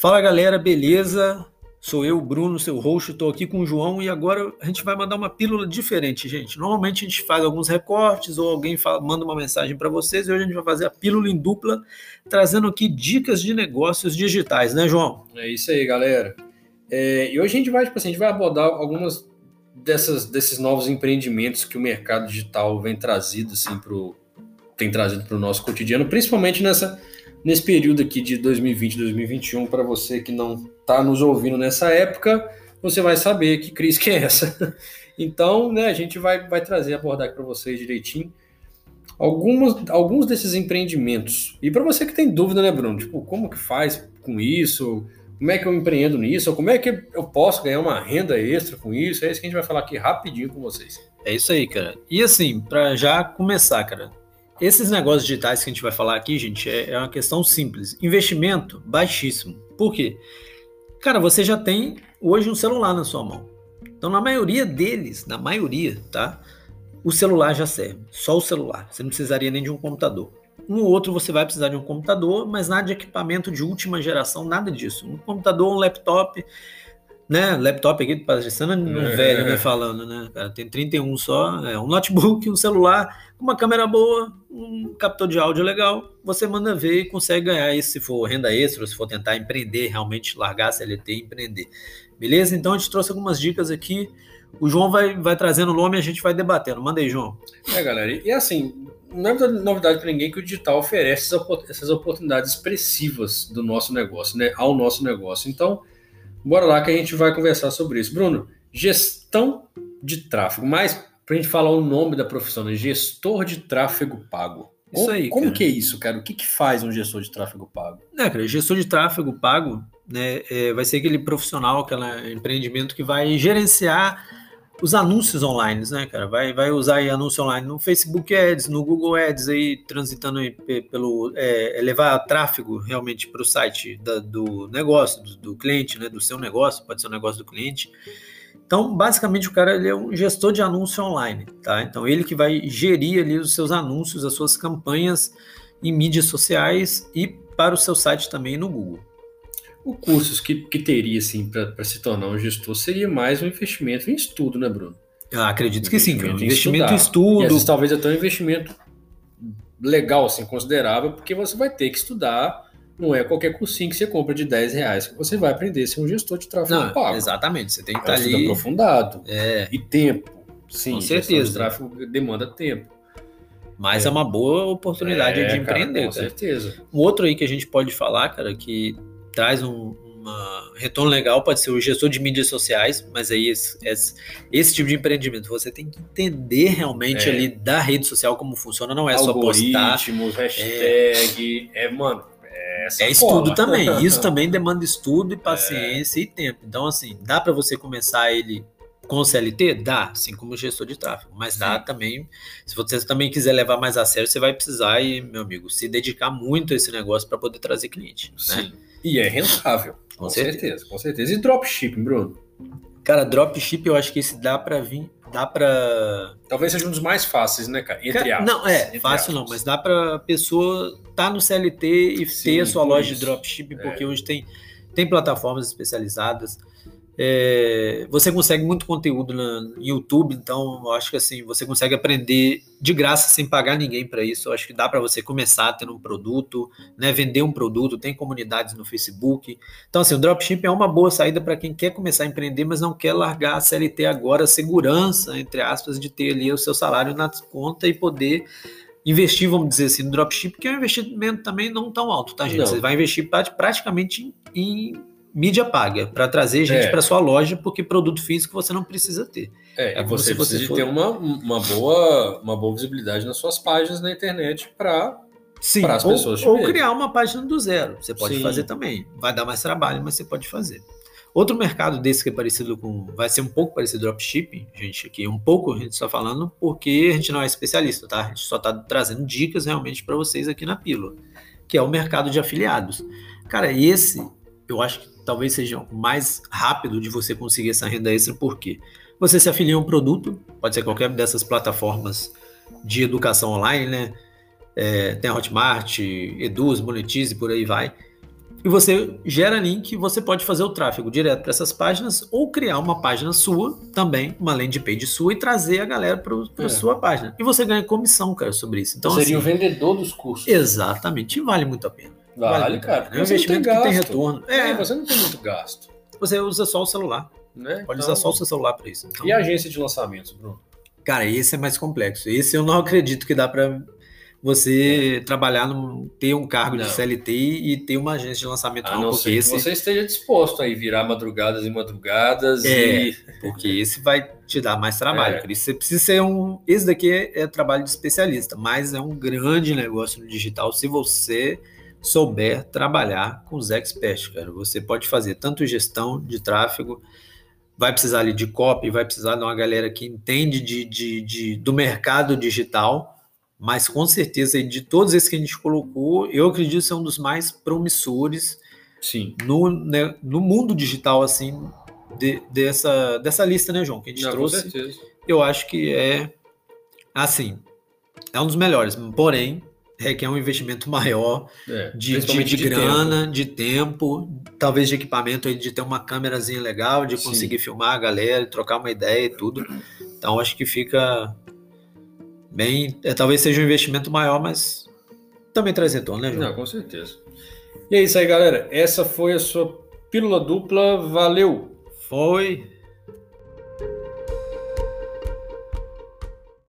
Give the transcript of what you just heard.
Fala galera, beleza? Sou eu, Bruno, seu host, estou aqui com o João e agora a gente vai mandar uma pílula diferente, gente. Normalmente a gente faz alguns recortes ou alguém fala, manda uma mensagem para vocês e hoje a gente vai fazer a pílula em dupla, trazendo aqui dicas de negócios digitais, né, João? É isso aí, galera. É, e hoje a gente vai, tipo assim, a gente vai abordar algumas dessas, desses novos empreendimentos que o mercado digital vem trazido, assim, pro, tem trazido para o nosso cotidiano, principalmente nessa nesse período aqui de 2020, 2021, para você que não está nos ouvindo nessa época, você vai saber que crise que é essa. Então, né, a gente vai, vai trazer, abordar para vocês direitinho alguns, alguns desses empreendimentos. E para você que tem dúvida, né, Bruno? Tipo, como que faz com isso? Como é que eu empreendo nisso? Ou como é que eu posso ganhar uma renda extra com isso? É isso que a gente vai falar aqui rapidinho com vocês. É isso aí, cara. E assim, para já começar, cara, esses negócios digitais que a gente vai falar aqui, gente, é, é uma questão simples. Investimento baixíssimo. Por quê? Cara, você já tem hoje um celular na sua mão. Então, na maioria deles, na maioria, tá? O celular já serve. Só o celular. Você não precisaria nem de um computador. Um ou outro você vai precisar de um computador, mas nada de equipamento de última geração, nada disso. Um computador, um laptop, né? Laptop aqui, parecendo um é. velho, né? Falando, né? Cara, tem 31 só, é, um notebook, um celular, uma câmera boa, um captor de áudio legal. Você manda ver e consegue ganhar isso se for renda extra, se for tentar empreender, realmente largar a CLT e empreender. Beleza? Então a gente trouxe algumas dicas aqui. O João vai, vai trazendo o nome e a gente vai debatendo. Manda aí, João. É, galera. E assim, não é novidade para ninguém que o digital oferece essas oportunidades expressivas do nosso negócio, né? Ao nosso negócio. Então, Bora lá que a gente vai conversar sobre isso. Bruno, gestão de tráfego, mas para a gente falar o nome da profissão, né? gestor de tráfego pago. Isso como, aí. Como cara. que é isso, cara? O que, que faz um gestor de tráfego pago? É, cara, gestor de tráfego pago né, é, vai ser aquele profissional, aquele empreendimento que vai gerenciar os anúncios online, né, cara? Vai, vai usar aí anúncio online no Facebook Ads, no Google Ads, aí transitando aí pelo é, levar tráfego realmente para o site da, do negócio, do, do, cliente, né? Do seu negócio, pode ser o negócio do cliente. Então, basicamente, o cara ele é um gestor de anúncio online, tá? Então, ele que vai gerir ali os seus anúncios, as suas campanhas em mídias sociais e para o seu site também no Google. O cursos que, que teria, assim, para se tornar um gestor seria mais um investimento em estudo, né, Bruno? Ah, acredito que sim, investimento, investimento em estudo. E às vezes, talvez até um investimento legal, assim, considerável, porque você vai ter que estudar. Não é qualquer cursinho que você compra de 10 reais que você vai aprender a ser um gestor de tráfego não, pago. Exatamente, você tem que estar é ali. aprofundado. É. E tempo. Sim, com certeza. De tráfego demanda tempo. Mas é, é uma boa oportunidade é, de empreender. Cara, com cara. certeza. Um outro aí que a gente pode falar, cara, que traz um uma, retorno legal, pode ser o gestor de mídias sociais, mas aí esse, esse, esse tipo de empreendimento você tem que entender realmente é. ali da rede social como funciona, não é só postar. hashtag, é, é mano. É, é estudo também. Isso também demanda estudo e paciência é. e tempo. Então, assim, dá para você começar ele com o CLT? Dá, assim como gestor de tráfego. Mas Sim. dá também. Se você também quiser levar mais a sério, você vai precisar, e, meu amigo, se dedicar muito a esse negócio para poder trazer cliente. Né? Sim. Né? E é rentável. Com, com certeza. certeza. com certeza. E dropshipping, Bruno? Cara, dropship eu acho que esse dá para vir, dá para Talvez seja um dos mais fáceis, né, cara? Entre aspas. Não, é, fácil aspas. não, mas dá para pessoa estar tá no CLT e Sim, ter a sua loja isso. de dropshipping, porque é. hoje tem tem plataformas especializadas. É, você consegue muito conteúdo no YouTube, então eu acho que assim você consegue aprender de graça sem pagar ninguém para isso. Eu acho que dá para você começar tendo um produto, né, vender um produto. Tem comunidades no Facebook. Então assim, o dropshipping é uma boa saída para quem quer começar a empreender, mas não quer largar a CLT agora, segurança entre aspas de ter ali o seu salário na conta e poder investir, vamos dizer assim, no dropshipping, que é um investimento também não tão alto, tá, gente? Não. Você vai investir praticamente em mídia paga para trazer gente é. para sua loja, porque produto físico você não precisa ter. É, é você precisa você ter uma, uma, boa, uma boa visibilidade nas suas páginas na internet para Sim, as ou, pessoas ou criar uma página do zero. Você pode Sim. fazer também. Vai dar mais trabalho, mas você pode fazer. Outro mercado desse que é parecido com. Vai ser um pouco parecido com dropshipping, gente, aqui um pouco a gente está falando porque a gente não é especialista, tá? A gente só está trazendo dicas realmente para vocês aqui na pílula, que é o mercado de afiliados. Cara, esse eu acho que talvez seja mais rápido de você conseguir essa renda extra, porque você se afilia a um produto, pode ser qualquer dessas plataformas de educação online, né? É, tem a Hotmart, Eduz, Monetize, por aí vai. e você gera link, você pode fazer o tráfego direto para essas páginas ou criar uma página sua também, uma landing page sua e trazer a galera para a é. sua página. E você ganha comissão, cara, sobre isso. Então, Seria assim, o vendedor dos cursos. Exatamente, e vale muito a pena. Vale, vale cara. É um investimento tem que tem retorno. É, você não tem muito gasto. Você usa só o celular. Né? Pode então, usar só o seu celular para isso. Então, e a agência de lançamentos, Bruno? Cara, esse é mais complexo. Esse eu não acredito que dá para você é. trabalhar, num, ter um cargo não. de CLT e ter uma agência de lançamento. A não, não porque esse... você esteja disposto a ir virar madrugadas e madrugadas. É, e... porque esse vai te dar mais trabalho. É. Por isso você precisa ser um. Esse daqui é, é trabalho de especialista, mas é um grande negócio no digital se você souber trabalhar com os experts, cara. Você pode fazer tanto gestão de tráfego, vai precisar ali de copy, vai precisar de uma galera que entende de, de, de do mercado digital mas com certeza de todos esses que a gente colocou, eu acredito ser um dos mais promissores Sim. No, né, no mundo digital, assim, de, dessa, dessa lista, né, João, que a gente Não, trouxe. Eu acho que é, assim, é um dos melhores, porém, requer um investimento maior é, de, de, de, de, grana, tempo. de tempo, talvez de equipamento, de ter uma câmerazinha legal, de conseguir Sim. filmar a galera, trocar uma ideia e tudo. Então, acho que fica bem. É, talvez seja um investimento maior, mas também traz retorno, né, João? Não, com certeza. E é isso aí, galera. Essa foi a sua pílula dupla. Valeu! Foi.